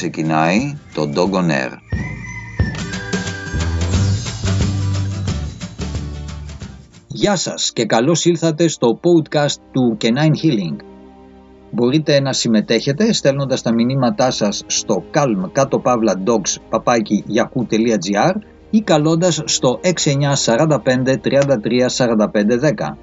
ξεκινάει το Dog on Air. Γεια σας και καλώς ήλθατε στο podcast του Canine Healing. Μπορείτε να συμμετέχετε στέλνοντας τα μηνύματά σας στο calm κάτω παύλα dogs παπάκι yahoo.gr ή καλώντας στο 6945 33 45 10.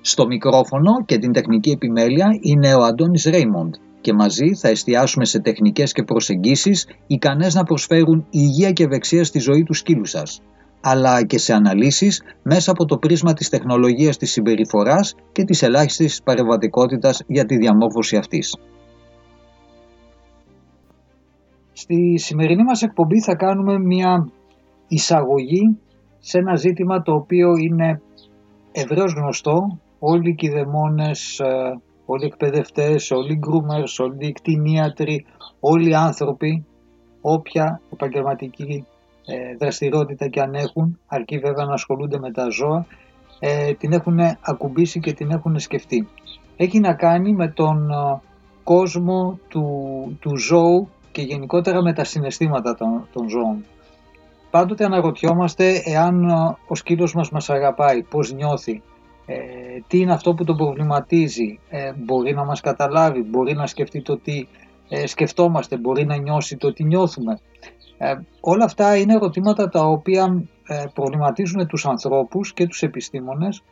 Στο μικρόφωνο και την τεχνική επιμέλεια είναι ο Αντώνης Ρέιμοντ και μαζί θα εστιάσουμε σε τεχνικές και προσεγγίσεις ικανές να προσφέρουν υγεία και ευεξία στη ζωή τους σκύλους σας, αλλά και σε αναλύσεις μέσα από το πρίσμα της τεχνολογίας της συμπεριφοράς και της ελάχιστης παρεμβατικότητας για τη διαμόρφωση αυτής. Στη σημερινή μας εκπομπή θα κάνουμε μια εισαγωγή σε ένα ζήτημα το οποίο είναι ευρέως γνωστό όλοι οι κηδεμόνες, ε, όλοι οι εκπαιδευτές, όλοι οι γκρούμερς, όλοι οι κτηνίατροι, όλοι οι άνθρωποι, όποια επαγγελματική ε, δραστηριότητα και αν έχουν, αρκεί βέβαια να ασχολούνται με τα ζώα, ε, την έχουν ακουμπήσει και την έχουν σκεφτεί. Έχει να κάνει με τον κόσμο του, του ζώου και γενικότερα με τα συναισθήματα των, των ζώων. Πάντοτε αναρωτιόμαστε εάν ο σκύλος μας μας αγαπάει, πώς νιώθει, ε, τι είναι αυτό που τον προβληματίζει, ε, μπορεί να μας καταλάβει, μπορεί να σκεφτεί το τι ε, σκεφτόμαστε, μπορεί να νιώσει το τι νιώθουμε. Ε, όλα αυτά είναι ερωτήματα τα οποία προβληματίζουν τους ανθρώπους και τους επιστήμονες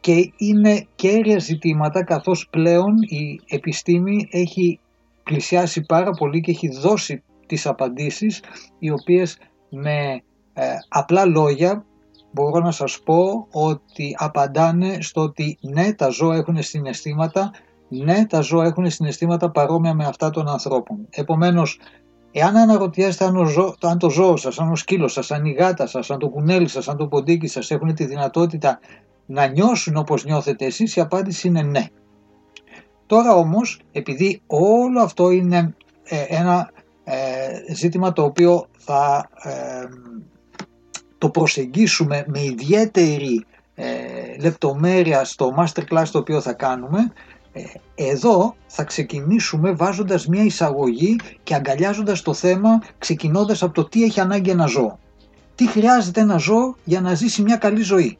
και είναι κέρια ζητήματα καθώς πλέον η επιστήμη έχει πλησιάσει πάρα πολύ και έχει δώσει τις απαντήσεις οι οποίες με απλά λόγια μπορώ να σας πω ότι απαντάνε στο ότι ναι τα ζώα έχουν συναισθήματα, ναι τα ζώα έχουν συναισθήματα παρόμοια με αυτά των ανθρώπων. Επομένως, εάν αναρωτιέστε αν, ζώ, αν το ζώο σας, αν ο σκύλος σας, αν η γάτα σας, αν το κουνέλι σας, αν το ποντίκι σας έχουν τη δυνατότητα να νιώσουν όπως νιώθετε εσείς, η απάντηση είναι ναι. Τώρα όμως, επειδή όλο αυτό είναι ε, ένα ε, ζήτημα το οποίο θα ε, το προσεγγίσουμε με ιδιαίτερη ε, λεπτομέρεια στο masterclass το οποίο θα κάνουμε, ε, εδώ θα ξεκινήσουμε βάζοντας μια εισαγωγή και αγκαλιάζοντας το θέμα ξεκινώντας από το τι έχει ανάγκη ένα ζώο. Τι χρειάζεται ένα ζώο για να ζήσει μια καλή ζωή.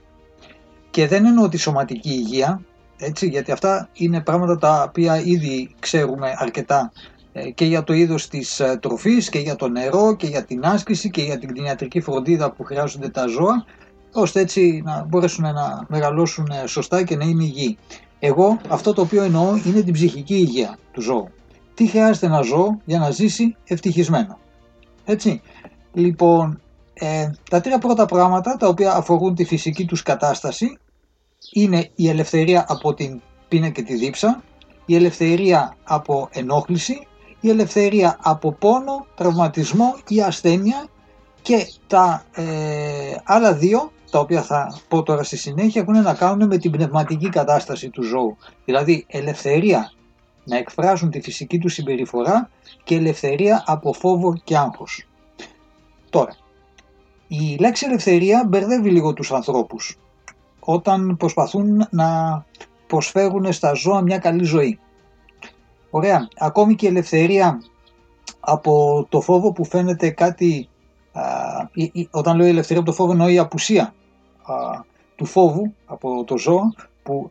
Και δεν εννοώ τη σωματική υγεία, έτσι, γιατί αυτά είναι πράγματα τα οποία ήδη ξέρουμε αρκετά ε, και για το είδος της ε, τροφής και για το νερό και για την άσκηση και για την κτηνιατρική φροντίδα που χρειάζονται τα ζώα ώστε έτσι να μπορέσουν να μεγαλώσουν ε, σωστά και να είναι υγιεί. Εγώ αυτό το οποίο εννοώ είναι την ψυχική υγεία του ζώου. Τι χρειάζεται ένα ζώο για να ζήσει ευτυχισμένο. Έτσι. Λοιπόν, ε, τα τρία πρώτα πράγματα τα οποία αφορούν τη φυσική τους κατάσταση είναι η ελευθερία από την πείνα και τη δίψα, η ελευθερία από ενόχληση η ελευθερία από πόνο, τραυματισμό ή ασθένεια και τα ε, άλλα δύο, τα οποία θα πω τώρα στη συνέχεια, έχουν να κάνουν με την πνευματική κατάσταση του ζώου. Δηλαδή ελευθερία να εκφράζουν τη φυσική τους συμπεριφορά και ελευθερία από φόβο και άγχος. Τώρα, η λέξη ελευθερία μπερδεύει λίγο τους ανθρώπους όταν προσπαθούν να προσφέρουν στα ζώα μια καλή ζωή. Ωραία. Ακόμη και η ελευθερία από το φόβο που φαίνεται κάτι, α, όταν λέω ελευθερία από το φόβο εννοώ η απουσία του φόβου από το ζώο που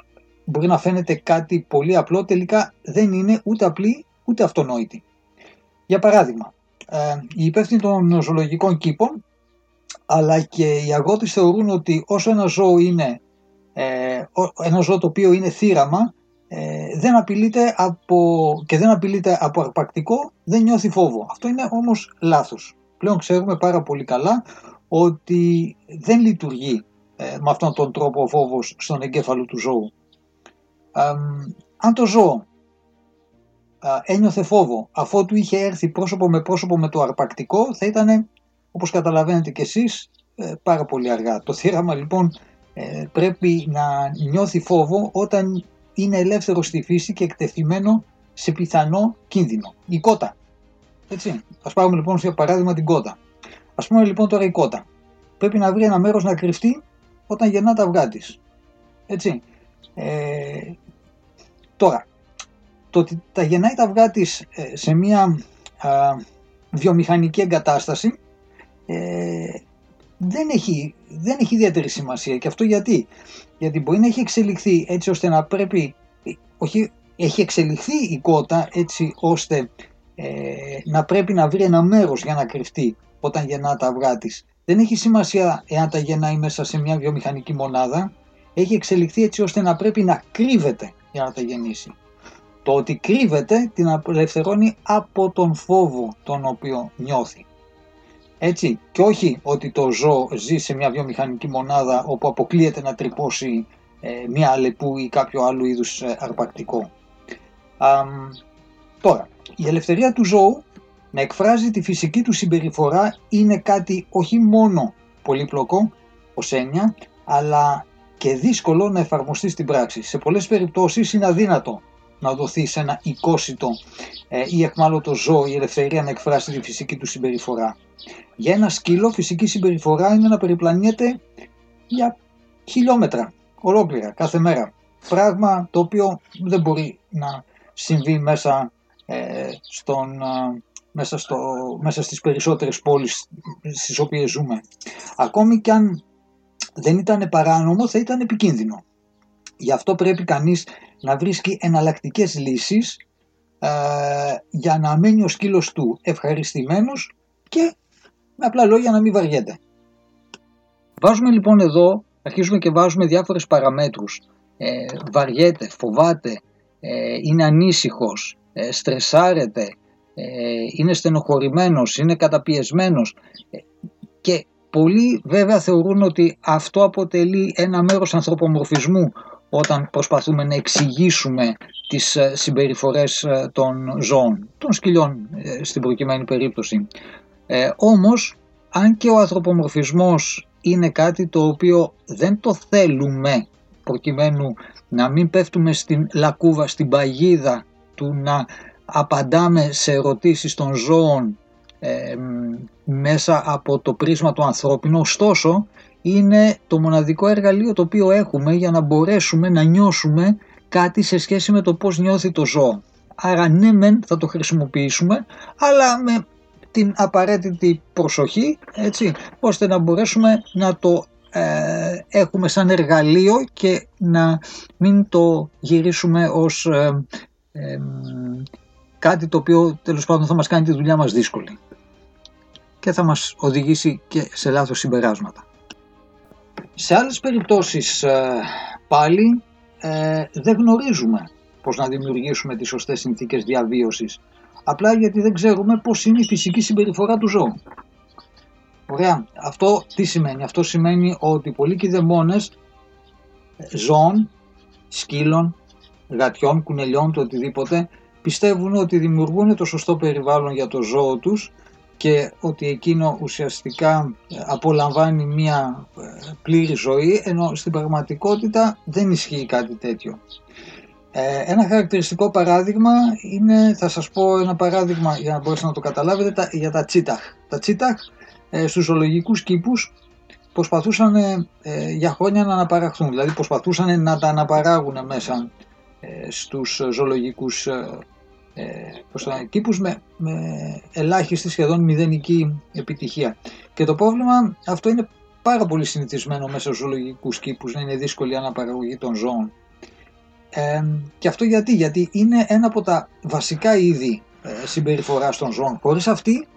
μπορεί να φαίνεται κάτι πολύ απλό, τελικά δεν είναι ούτε απλή ούτε αυτονόητη. Για παράδειγμα, ε, οι υπεύθυνοι των ζωολογικών κήπων αλλά και οι αγρότες θεωρούν ότι όσο ένα ζώο είναι ε, ένα ζώο το οποίο είναι θύραμα ε, δεν απειλείται από, και δεν απειλείται από αρπακτικό, δεν νιώθει φόβο. Αυτό είναι όμως λάθος. Πλέον ξέρουμε πάρα πολύ καλά ότι δεν λειτουργεί ε, με αυτόν τον τρόπο ο φόβος στον εγκέφαλο του ζώου. αν το ζώο ένιωθε φόβο αφού είχε έρθει πρόσωπο με πρόσωπο με το αρπακτικό θα ήταν όπως καταλαβαίνετε κι εσείς ε, πάρα πολύ αργά. Το θύραμα λοιπόν ε, πρέπει να νιώθει φόβο όταν είναι ελεύθερο στη φύση και εκτεθειμένο σε πιθανό κίνδυνο. Η κότα. Έτσι. Ας πάρουμε λοιπόν για παράδειγμα την κότα. Ας πούμε λοιπόν τώρα η κότα. Πρέπει να βρει ένα μέρος να κρυφτεί όταν γεννά τα αυγά της. Έτσι. Ε, τώρα, το ότι τα γεννάει τα αυγά της ε, σε μια βιομηχανική εγκατάσταση ε, δεν, έχει, δεν έχει ιδιαίτερη σημασία. Και αυτό γιατί. Γιατί μπορεί να έχει εξελιχθεί έτσι ώστε να πρέπει, όχι, έχει εξελιχθεί η κότα έτσι ώστε ε, να πρέπει να βρει ένα μέρος για να κρυφτεί όταν γεννά τα αυγά της. Δεν έχει σημασία εάν τα γεννάει μέσα σε μια βιομηχανική μονάδα. Έχει εξελιχθεί έτσι ώστε να πρέπει να κρύβεται για να τα γεννήσει. Το ότι κρύβεται την απελευθερώνει από τον φόβο τον οποίο νιώθει. Έτσι, και όχι ότι το ζώο ζει σε μια βιομηχανική μονάδα όπου αποκλείεται να τρυπώσει ε, μια αλεπού ή κάποιο άλλο είδους ε, αρπακτικό. τώρα, η ελευθερία του ζώου να εκφράζει τη φυσική του συμπεριφορά είναι κάτι όχι μόνο πολύπλοκο ως έννοια, αλλά και δύσκολο να εφαρμοστεί στην πράξη. Σε πολλές περιπτώσεις είναι αδύνατο να δοθεί σε ένα οικόσιτο ε, ή εχμάλωτο ζώο η ελευθερία να εκφράσει τη φυσική του συμπεριφορά. Για ένα σκύλο φυσική συμπεριφορά είναι να περιπλανιέται για χιλιόμετρα ολόκληρα κάθε μέρα. Πράγμα το οποίο δεν μπορεί να συμβεί μέσα, ε, στον, μέσα, στο, μέσα στις περισσότερες πόλεις στις οποίες ζούμε. Ακόμη και αν δεν ήταν παράνομο θα ήταν επικίνδυνο. Γι' αυτό πρέπει κανείς να βρίσκει εναλλακτικές λύσεις ε, για να μένει ο σκύλος του ευχαριστημένος και με απλά λόγια να μην βαριέται. Βάζουμε λοιπόν εδώ, αρχίζουμε και βάζουμε διάφορες παραμέτρους. Ε, βαριέται, φοβάται, ε, είναι ανήσυχος, ε, στρεσάρεται, ε, είναι στενοχωρημένος, είναι καταπιεσμένος ε, και πολλοί βέβαια θεωρούν ότι αυτό αποτελεί ένα μέρος ανθρωπομορφισμού όταν προσπαθούμε να εξηγήσουμε τις ε, συμπεριφορές ε, των ζώων, των σκυλιών ε, στην προκειμένη περίπτωση. Ε, όμως, αν και ο ανθρωπομορφισμός είναι κάτι το οποίο δεν το θέλουμε προκειμένου να μην πέφτουμε στην λακκούβα, στην παγίδα του να απαντάμε σε ερωτήσεις των ζώων μέσα από το πρίσμα του ανθρώπινου, ωστόσο είναι το μοναδικό εργαλείο το οποίο έχουμε για να μπορέσουμε να νιώσουμε κάτι σε σχέση με το πώς νιώθει το ζώο. Άρα ναι μεν θα το χρησιμοποιήσουμε, αλλά με την απαραίτητη προσοχή, έτσι, ώστε να μπορέσουμε να το ε, έχουμε σαν εργαλείο και να μην το γυρίσουμε ως ε, ε, κάτι το οποίο τέλος πάντων θα μας κάνει τη δουλειά μας δύσκολη και θα μας οδηγήσει και σε λάθος συμπεράσματα. Σε άλλες περιπτώσεις ε, πάλι ε, δεν γνωρίζουμε πώς να δημιουργήσουμε τις σωστές συνθήκες διαβίωσης. Απλά γιατί δεν ξέρουμε πώς είναι η φυσική συμπεριφορά του ζώου. Ωραία. Αυτό τι σημαίνει; Αυτό σημαίνει ότι πολλοί κηδεμόνες ζώων, σκύλων, γατιών, κουνελιών, το οτιδήποτε, πιστεύουν ότι δημιουργούν το σωστό περιβάλλον για το ζώο τους και ότι εκείνο ουσιαστικά ε, απολαμβάνει μια ε, πλήρη ζωή ενώ στην πραγματικότητα δεν ισχύει κάτι τέτοιο. Ε, ένα χαρακτηριστικό παράδειγμα είναι, θα σας πω ένα παράδειγμα για να μπορέσετε να το καταλάβετε, για τα τσίταχ. Τα τσίταχ στους ζωολογικούς κήπους προσπαθούσαν για χρόνια να αναπαραχθούν, δηλαδή προσπαθούσαν να τα αναπαράγουν μέσα στους ζωολογικούς ε, κήπους με, με ελάχιστη σχεδόν μηδενική επιτυχία. Και το πρόβλημα αυτό είναι πάρα πολύ συνηθισμένο μέσα στους ζωολογικούς κήπους να είναι δύσκολη η αναπαραγωγή των ζώων. Ε, και αυτό γιατί, γιατί είναι ένα από τα βασικά είδη ε, συμπεριφοράς των ζώων. Χωρίς αυτή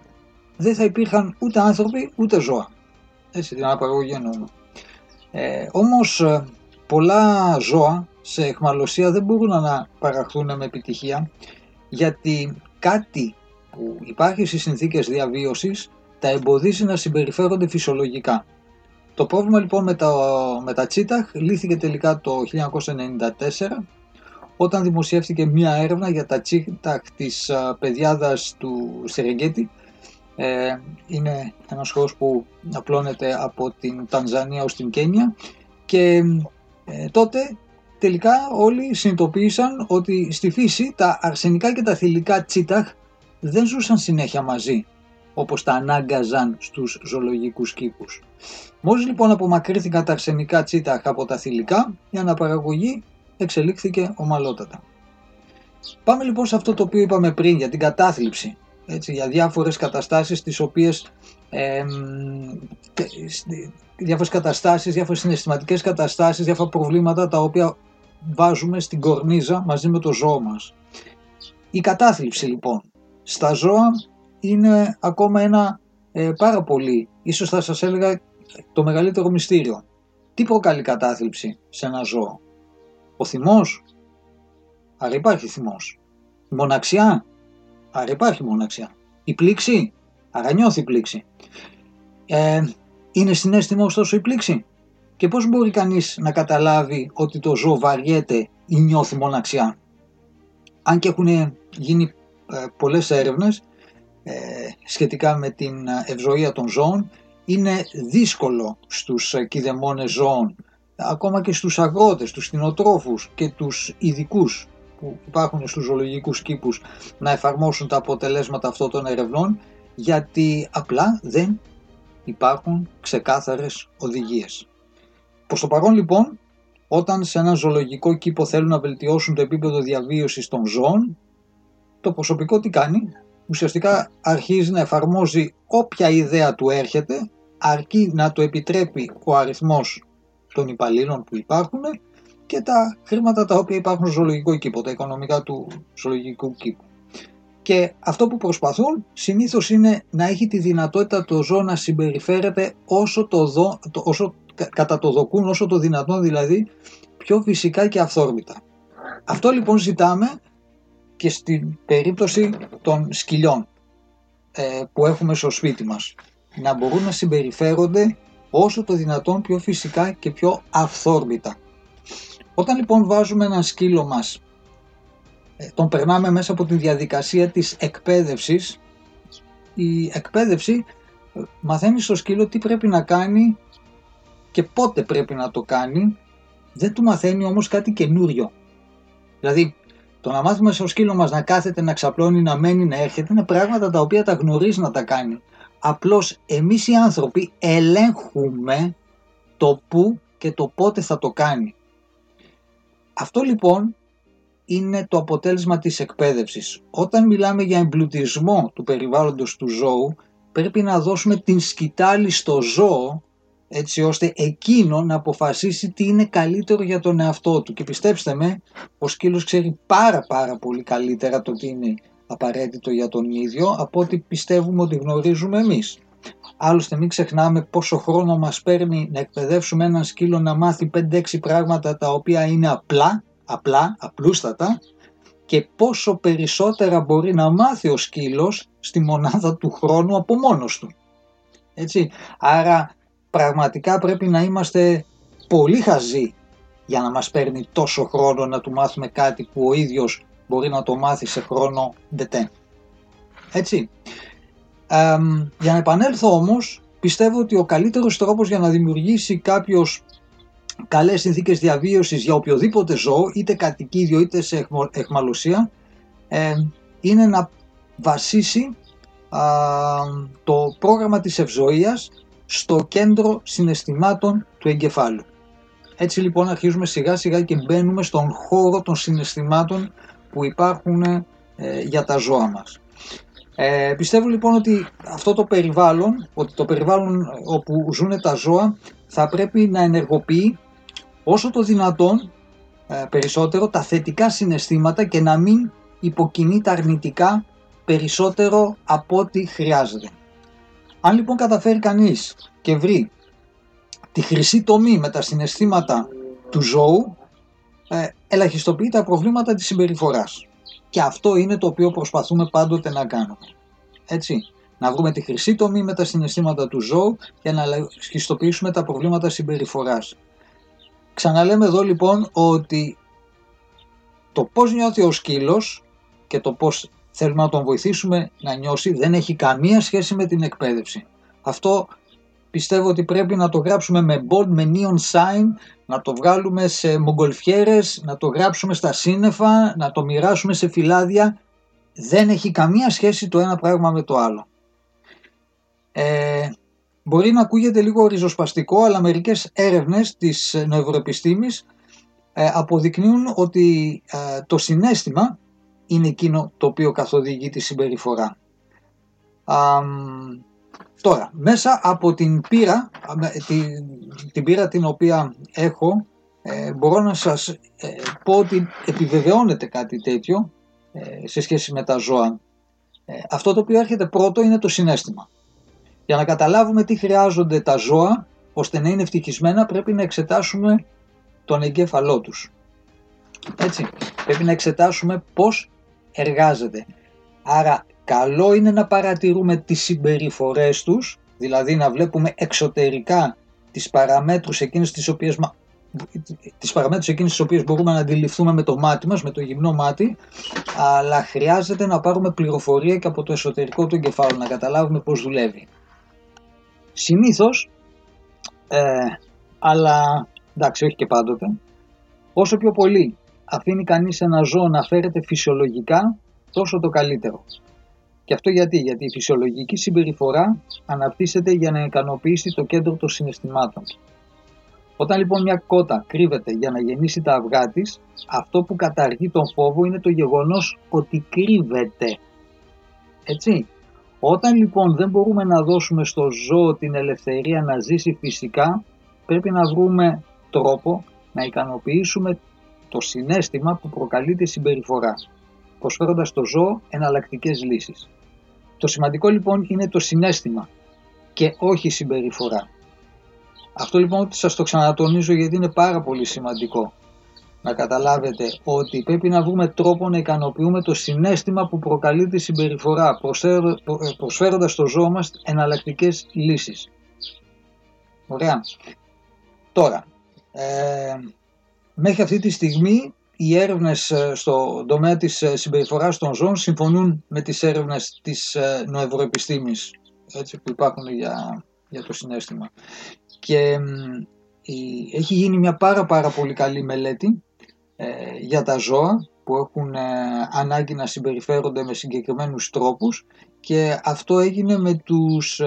δεν θα υπήρχαν ούτε άνθρωποι ούτε ζώα. Έτσι την αναπαραγωγή εννοούμε. Ε, όμως ε, πολλά ζώα σε εχμαλωσία δεν μπορούν να παραχθούν με επιτυχία γιατί κάτι που υπάρχει στις συνθήκες διαβίωσης τα εμποδίζει να συμπεριφέρονται φυσιολογικά. Το πρόβλημα λοιπόν με τα, με τα τσίταχ λύθηκε τελικά το 1994 όταν δημοσιεύτηκε μία έρευνα για τα τσίταχ της παιδιάδας του Σερεγγέτη ε, είναι ένας χώρος που απλώνεται από την Τανζανία ως την Κένια και ε, τότε τελικά όλοι συνειδητοποίησαν ότι στη φύση τα αρσενικά και τα θηλυκά τσίταχ δεν ζούσαν συνέχεια μαζί, όπως τα ανάγκαζαν στους ζωολογικούς κήπους. Μόλις λοιπόν απομακρύθηκαν τα αρσενικά τσίταχ από τα θηλυκά, η αναπαραγωγή εξελίχθηκε ομαλότατα. Πάμε λοιπόν σε αυτό το οποίο είπαμε πριν για την κατάθλιψη, έτσι, για διάφορες καταστάσεις τις οποίες ε, διάφορες καταστάσεις, διάφορες συναισθηματικές καταστάσεις, διάφορα προβλήματα τα οποία βάζουμε στην κορνίζα μαζί με το ζώο μας. Η κατάθλιψη λοιπόν στα ζώα είναι ακόμα ένα ε, πάρα πολύ, ίσως θα σας έλεγα το μεγαλύτερο μυστήριο. Τι προκαλεί κατάθλιψη σε ένα ζώο; Ο θυμός; Άρα υπάρχει θυμός. Η μοναξιά; Άρα υπάρχει μοναξιά. Η πλήξη; Άρα νιώθει πλήξη. Ε, είναι συνέστημα ωστόσο η πλήξη; Και πώς μπορεί κανείς να καταλάβει ότι το ζώο βαριέται ή νιώθει μοναξιά; Αν και έχουν γίνει ε, πολλές έρευνες ε, σχετικά με την ευζοία των ζώων, είναι δύσκολο στους κηδεμόνες ζώων, ακόμα και στους αγρότες, τους κτηνοτρόφους και τους ειδικούς που υπάρχουν στους ζωολογικούς κήπους να εφαρμόσουν τα αποτελέσματα αυτών των ερευνών, γιατί απλά δεν υπάρχουν ξεκάθαρες οδηγίες. Προς το παρόν λοιπόν, όταν σε ένα ζωολογικό κήπο θέλουν να βελτιώσουν το επίπεδο διαβίωσης των ζώων, το προσωπικό τι κάνει, ουσιαστικά αρχίζει να εφαρμόζει όποια ιδέα του έρχεται, αρκεί να το επιτρέπει ο αριθμός των υπαλλήλων που υπάρχουν και τα χρήματα τα οποία υπάρχουν στο ζωολογικό κήπο, τα οικονομικά του ζωολογικού κήπου. Και αυτό που προσπαθούν συνήθως είναι να έχει τη δυνατότητα το ζώο να συμπεριφέρεται όσο, το δω, όσο κατά το δοκούν, όσο το δυνατόν δηλαδή, πιο φυσικά και αυθόρμητα. Αυτό λοιπόν ζητάμε και στην περίπτωση των σκυλιών ε, που έχουμε στο σπίτι μας. Να μπορούν να συμπεριφέρονται όσο το δυνατόν πιο φυσικά και πιο αυθόρμητα. Όταν λοιπόν βάζουμε ένα σκύλο μας, ε, τον περνάμε μέσα από τη διαδικασία της εκπαίδευσης. Η εκπαίδευση ε, μαθαίνει στο σκύλο τι πρέπει να κάνει και πότε πρέπει να το κάνει, δεν του μαθαίνει όμως κάτι καινούριο. Δηλαδή, το να μάθουμε στο σκύλο μας να κάθεται, να ξαπλώνει, να μένει, να έρχεται, είναι πράγματα τα οποία τα γνωρίζει να τα κάνει. Απλώς εμείς οι άνθρωποι ελέγχουμε το πού και το πότε θα το κάνει. Αυτό λοιπόν είναι το αποτέλεσμα της εκπαίδευσης. Όταν μιλάμε για εμπλουτισμό του περιβάλλοντος του ζώου, πρέπει να δώσουμε την σκητάλη στο ζώο έτσι ώστε εκείνο να αποφασίσει τι είναι καλύτερο για τον εαυτό του. Και πιστέψτε με, ο σκύλος ξέρει πάρα πάρα πολύ καλύτερα το τι είναι απαραίτητο για τον ίδιο από ό,τι πιστεύουμε ότι γνωρίζουμε εμείς. Άλλωστε μην ξεχνάμε πόσο χρόνο μας παίρνει να εκπαιδεύσουμε έναν σκύλο να μάθει 5-6 πράγματα τα οποία είναι απλά, απλά, απλούστατα και πόσο περισσότερα μπορεί να μάθει ο σκύλος στη μονάδα του χρόνου από μόνος του. Έτσι. Άρα πραγματικά πρέπει να είμαστε πολύ χαζοί για να μας παίρνει τόσο χρόνο να του μάθουμε κάτι που ο ίδιος μπορεί να το μάθει σε χρόνο δετέ. Έτσι. για να επανέλθω όμως, πιστεύω ότι ο καλύτερος τρόπος για να δημιουργήσει κάποιος καλές συνθήκες διαβίωσης για οποιοδήποτε ζώο, είτε κατοικίδιο είτε σε εχμαλωσία, είναι να βασίσει το πρόγραμμα της ευζοίας στο κέντρο συναισθημάτων του εγκεφάλου. Έτσι λοιπόν αρχίζουμε σιγά σιγά και μπαίνουμε στον χώρο των συναισθημάτων που υπάρχουν ε, για τα ζώα μας. Ε, πιστεύω λοιπόν ότι αυτό το περιβάλλον, ότι το περιβάλλον όπου ζουν τα ζώα θα πρέπει να ενεργοποιεί όσο το δυνατόν ε, περισσότερο τα θετικά συναισθήματα και να μην υποκινεί τα αρνητικά περισσότερο από ό,τι χρειάζεται. Αν λοιπόν καταφέρει κανείς και βρει τη χρυσή τομή με τα συναισθήματα του ζώου, ε, ελαχιστοποιεί τα προβλήματα της συμπεριφοράς. Και αυτό είναι το οποίο προσπαθούμε πάντοτε να κάνουμε. Έτσι, να βρούμε τη χρυσή τομή με τα συναισθήματα του ζώου για να ελαχιστοποιήσουμε τα προβλήματα συμπεριφοράς. Ξαναλέμε εδώ λοιπόν ότι το πώς νιώθει ο σκύλος και το πώς θέλουμε να τον βοηθήσουμε να νιώσει δεν έχει καμία σχέση με την εκπαίδευση. Αυτό πιστεύω ότι πρέπει να το γράψουμε με bold, με neon sign, να το βγάλουμε σε μογκολφιέρες, να το γράψουμε στα σύννεφα, να το μοιράσουμε σε φυλάδια. Δεν έχει καμία σχέση το ένα πράγμα με το άλλο. Ε, μπορεί να ακούγεται λίγο ριζοσπαστικό, αλλά μερικές έρευνες της νευροεπιστήμης ε, αποδεικνύουν ότι ε, το συνέστημα είναι εκείνο το οποίο καθοδηγεί τη συμπεριφορά. τώρα, μέσα από την πείρα, την, την πείρα την οποία έχω, ε, μπορώ να σας ε, πω ότι επιβεβαιώνεται κάτι τέτοιο ε, σε σχέση με τα ζώα. αυτό το οποίο έρχεται πρώτο είναι το συνέστημα. Για να καταλάβουμε τι χρειάζονται τα ζώα, ώστε να είναι ευτυχισμένα, πρέπει να εξετάσουμε τον εγκέφαλό τους. Έτσι, πρέπει να εξετάσουμε πώς εργάζεται. Άρα καλό είναι να παρατηρούμε τις συμπεριφορές τους, δηλαδή να βλέπουμε εξωτερικά τις παραμέτρους εκείνες τις οποίες, τις παραμέτρους εκείνες τις οποίες μπορούμε να αντιληφθούμε με το μάτι μας, με το γυμνό μάτι, αλλά χρειάζεται να πάρουμε πληροφορία και από το εσωτερικό του εγκεφάλου, να καταλάβουμε πώς δουλεύει. Συνήθως, ε, αλλά εντάξει όχι και πάντοτε, όσο πιο πολύ αφήνει κανείς ένα ζώο να φέρεται φυσιολογικά, τόσο το καλύτερο. Και αυτό γιατί, γιατί η φυσιολογική συμπεριφορά αναπτύσσεται για να ικανοποιήσει το κέντρο των συναισθημάτων. Όταν λοιπόν μια κότα κρύβεται για να γεννήσει τα αυγά της, αυτό που καταργεί τον φόβο είναι το γεγονός ότι κρύβεται. Έτσι; Όταν λοιπόν δεν μπορούμε να δώσουμε στο ζώο την ελευθερία να ζήσει φυσικά, πρέπει να βρούμε τρόπο να ικανοποιήσουμε το συνέστημα που προκαλεί τη συμπεριφορά, προσφέροντας στο ζώο εναλλακτικές λύσεις. Το σημαντικό λοιπόν είναι το συνέστημα και όχι η συμπεριφορά. Αυτό λοιπόν ότι σας το ξανατονίζω γιατί είναι πάρα πολύ σημαντικό να καταλάβετε ότι πρέπει να βρούμε τρόπο να ικανοποιούμε το συνέστημα που προκαλεί τη συμπεριφορά προσφέροντας στο ζώο μας εναλλακτικές λύσεις. Ωραία. Τώρα, ε, Μέχρι αυτή τη στιγμή οι έρευνες ε, στο τομέα της ε, συμπεριφοράς των ζώων συμφωνούν με τις έρευνες της ε, νοευροεπιστήμης έτσι, που υπάρχουν για, για το συνέστημα. Και έχει γίνει μια πάρα πάρα πολύ καλή μελέτη για τα ζώα που έχουν ανάγκη να συμπεριφέρονται με συγκεκριμένους τρόπους και αυτό έγινε με τους,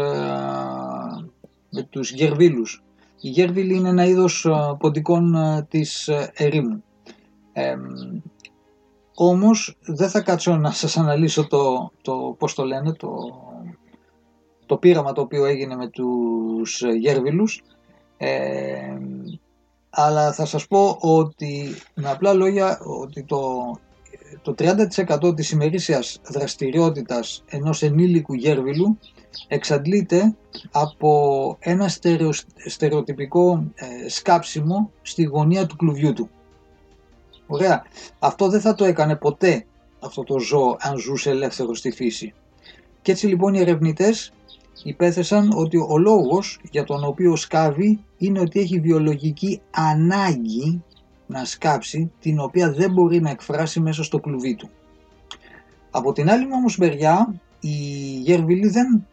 με τους γερβίλους η γέρβιλη είναι ένα είδος ε, ποντικών ε, της ε, ερήμου. Ε, όμως δεν θα κάτσω να σας αναλύσω το, το πώς το λένε, το, το πείραμα το οποίο έγινε με τους γέρβιλους, αλλά θα σας πω ότι με απλά λόγια ότι το, το 30% της ημερήσιας δραστηριότητας ενός ενήλικου γέρβιλου εξαντλείται από ένα στερεοτυπικό ε, σκάψιμο στη γωνία του κλουβιού του. Ωραία. Αυτό δεν θα το έκανε ποτέ αυτό το ζώο αν ζούσε ελεύθερο στη φύση. Και έτσι λοιπόν οι ερευνητές υπέθεσαν ότι ο λόγος για τον οποίο σκάβει είναι ότι έχει βιολογική ανάγκη να σκάψει την οποία δεν μπορεί να εκφράσει μέσα στο κλουβί του. Από την άλλη όμως μεριά οι γερβιλοί δεν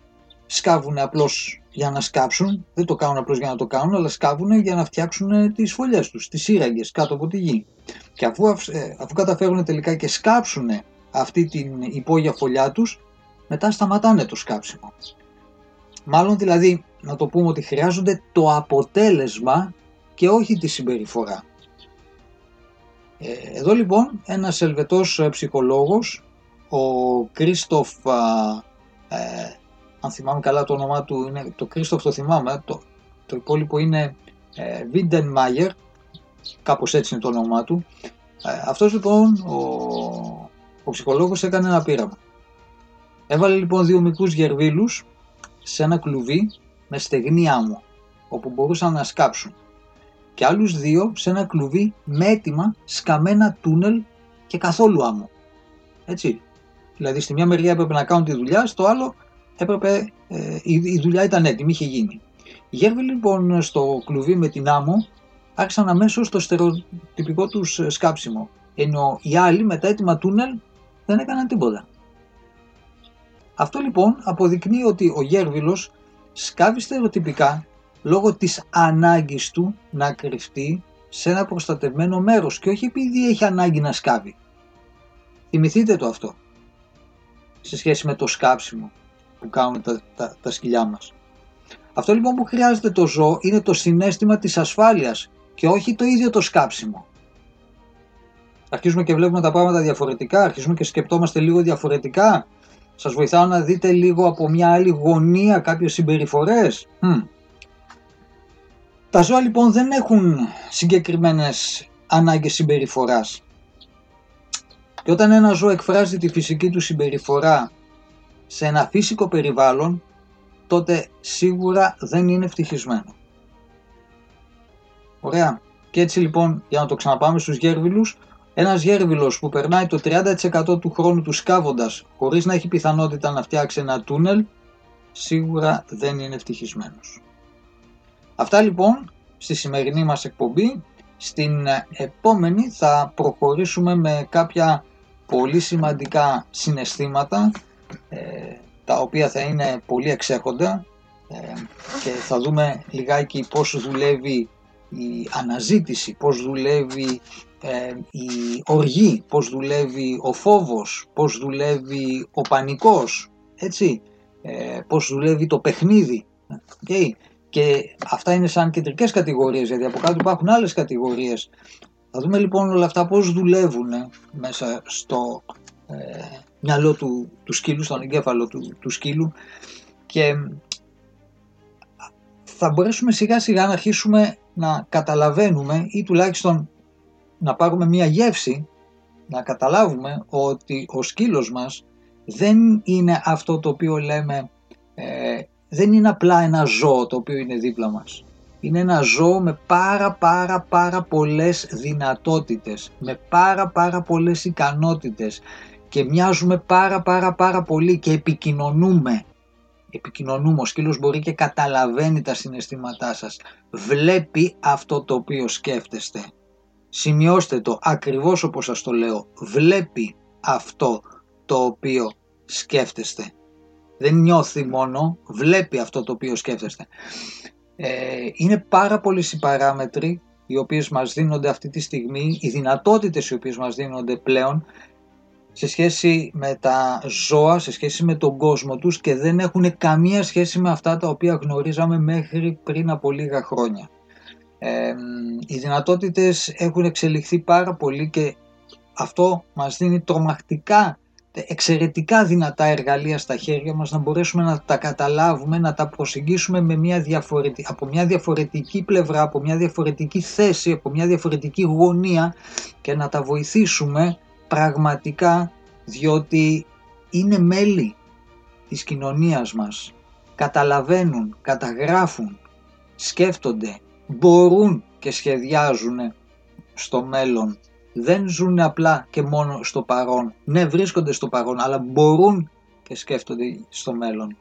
σκάβουν απλώς για να σκάψουν, δεν το κάνουν απλώς για να το κάνουν, αλλά σκάβουν για να φτιάξουν τις φωλιές τους, τις σύραγγες κάτω από τη γη. Και αφού, ε, αφού καταφέρουν τελικά και σκάψουν αυτή την υπόγεια φωλιά τους, μετά σταματάνε το σκάψιμο. Μάλλον δηλαδή να το πούμε ότι χρειάζονται το αποτέλεσμα και όχι τη συμπεριφορά. Ε, εδώ λοιπόν ένας ελβετός ψυχολόγος, ο Κρίστοφ ε, αν θυμάμαι καλά το όνομά του είναι το Κρίστοφ το θυμάμαι, το, το υπόλοιπο είναι ε, Βίντεν Μάγερ, κάπως έτσι είναι το όνομά του. Ε, αυτός λοιπόν ο, ο ψυχολόγος έκανε ένα πείραμα. Έβαλε λοιπόν δύο μικρούς γερβίλους σε ένα κλουβί με στεγνή άμμο, όπου μπορούσαν να σκάψουν. Και άλλους δύο σε ένα κλουβί με έτοιμα σκαμμένα τούνελ και καθόλου άμμο. Έτσι. Δηλαδή στη μια μεριά έπρεπε να κάνουν τη δουλειά, στο άλλο έπρεπε, ε, η, δουλειά ήταν έτοιμη, είχε γίνει. Οι Γέρβοι λοιπόν στο κλουβί με την άμμο άρχισαν αμέσως το στερεοτυπικό τους σκάψιμο. Ενώ οι άλλοι με τα έτοιμα τούνελ δεν έκαναν τίποτα. Αυτό λοιπόν αποδεικνύει ότι ο Γέρβιλος σκάβει στερεοτυπικά λόγω της ανάγκης του να κρυφτεί σε ένα προστατευμένο μέρος και όχι επειδή έχει ανάγκη να σκάβει. Θυμηθείτε το αυτό σε σχέση με το σκάψιμο που κάνουν τα, τα, τα σκυλιά μας. Αυτό λοιπόν που χρειάζεται το ζώο είναι το συνέστημα της ασφάλειας και όχι το ίδιο το σκάψιμο. αρχίζουμε και βλέπουμε τα πράγματα διαφορετικά, αρχίζουμε και σκεπτόμαστε λίγο διαφορετικά. Σας βοηθάω να δείτε λίγο από μια άλλη γωνία κάποιες συμπεριφορές. Τα ζώα λοιπόν δεν έχουν συγκεκριμένες ανάγκες συμπεριφοράς. Και όταν ένα ζώο εκφράζει τη φυσική του συμπεριφορά σε ένα φυσικό περιβάλλον, τότε σίγουρα δεν είναι ευτυχισμένο. Ωραία. Και έτσι λοιπόν, για να το ξαναπάμε στους γέρβιλους, ένας γέρβιλος που περνάει το 30% του χρόνου του σκάβοντας χωρίς να έχει πιθανότητα να φτιάξει ένα τούνελ, σίγουρα δεν είναι ευτυχισμένος. Αυτά λοιπόν στη σημερινή μας εκπομπή. Στην επόμενη θα προχωρήσουμε με κάποια πολύ σημαντικά συναισθήματα ε, τα οποία θα είναι πολύ εξέχοντα ε, και θα δούμε λιγάκι πώς δουλεύει η αναζήτηση, πώς δουλεύει ε, η οργή, πώς δουλεύει ο φόβος, πώς δουλεύει ο πανικός, έτσι, ε, πώς δουλεύει το παιχνίδι. Okay. Και αυτά είναι σαν κεντρικές κατηγορίες, γιατί από κάτω υπάρχουν άλλες κατηγορίες. Θα δούμε λοιπόν όλα αυτά πώς δουλεύουν μέσα στο ε, μυαλό του, του σκύλου, στον εγκέφαλο του, του σκύλου και θα μπορέσουμε σιγά σιγά να αρχίσουμε να καταλαβαίνουμε ή τουλάχιστον να πάρουμε μία γεύση, να καταλάβουμε ότι ο σκύλος μας δεν είναι αυτό το οποίο λέμε, ε, δεν είναι απλά ένα ζώο το οποίο είναι δίπλα μας. Είναι ένα ζώο με πάρα πάρα πάρα πολλές δυνατότητες, με πάρα πάρα πολλές ικανότητες και μοιάζουμε πάρα πάρα πάρα πολύ και επικοινωνούμε. Επικοινωνούμε, ο σκύλος μπορεί και καταλαβαίνει τα συναισθήματά σας. Βλέπει αυτό το οποίο σκέφτεστε. Σημειώστε το ακριβώς όπως σας το λέω. Βλέπει αυτό το οποίο σκέφτεστε. Δεν νιώθει μόνο, βλέπει αυτό το οποίο σκέφτεστε. Ε, είναι πάρα πολλοί οι παράμετροι οι οποίες μας δίνονται αυτή τη στιγμή, οι δυνατότητες οι οποίες μας δίνονται πλέον σε σχέση με τα ζώα, σε σχέση με τον κόσμο τους και δεν έχουν καμία σχέση με αυτά τα οποία γνωρίζαμε μέχρι πριν από λίγα χρόνια. Ε, οι δυνατότητες έχουν εξελιχθεί πάρα πολύ και αυτό μας δίνει τρομακτικά, εξαιρετικά δυνατά εργαλεία στα χέρια μας να μπορέσουμε να τα καταλάβουμε, να τα προσεγγίσουμε με μια διαφορετική, από μια διαφορετική πλευρά, από μια διαφορετική θέση, από μια διαφορετική γωνία και να τα βοηθήσουμε πραγματικά διότι είναι μέλη της κοινωνίας μας. Καταλαβαίνουν, καταγράφουν, σκέφτονται, μπορούν και σχεδιάζουν στο μέλλον. Δεν ζουν απλά και μόνο στο παρόν. Ναι, βρίσκονται στο παρόν, αλλά μπορούν και σκέφτονται στο μέλλον.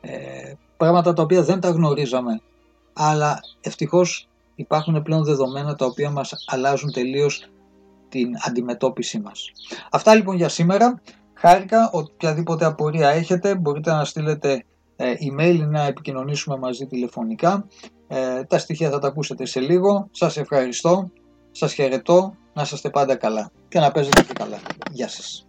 Ε, πράγματα τα οποία δεν τα γνωρίζαμε, αλλά ευτυχώς υπάρχουν πλέον δεδομένα τα οποία μας αλλάζουν τελείως την αντιμετώπιση μας. Αυτά λοιπόν για σήμερα. Χάρηκα, οποιαδήποτε απορία έχετε μπορείτε να στείλετε ε, email ή να επικοινωνήσουμε μαζί τηλεφωνικά. Ε, τα στοιχεία θα τα ακούσετε σε λίγο. Σας ευχαριστώ, σας χαιρετώ, να είστε πάντα καλά και να παίζετε και καλά. Γεια σας.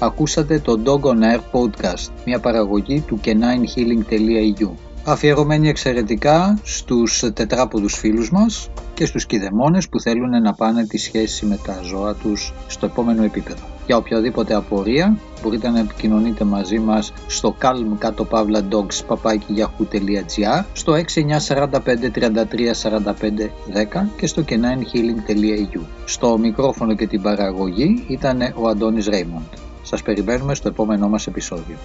Ακούσατε το Dog on Air Podcast, μια παραγωγή του caninehealing.eu αφιερωμένη εξαιρετικά στους τετράποδους φίλους μας και στους κηδεμόνες που θέλουν να πάνε τη σχέση με τα ζώα τους στο επόμενο επίπεδο. Για οποιαδήποτε απορία μπορείτε να επικοινωνείτε μαζί μας στο calm κάτω παύλα dogs στο 6945 33 10 και στο caninehealing.eu. Στο μικρόφωνο και την παραγωγή ήταν ο Αντώνης Ρέιμοντ. Σας περιμένουμε στο επόμενό μας επεισόδιο.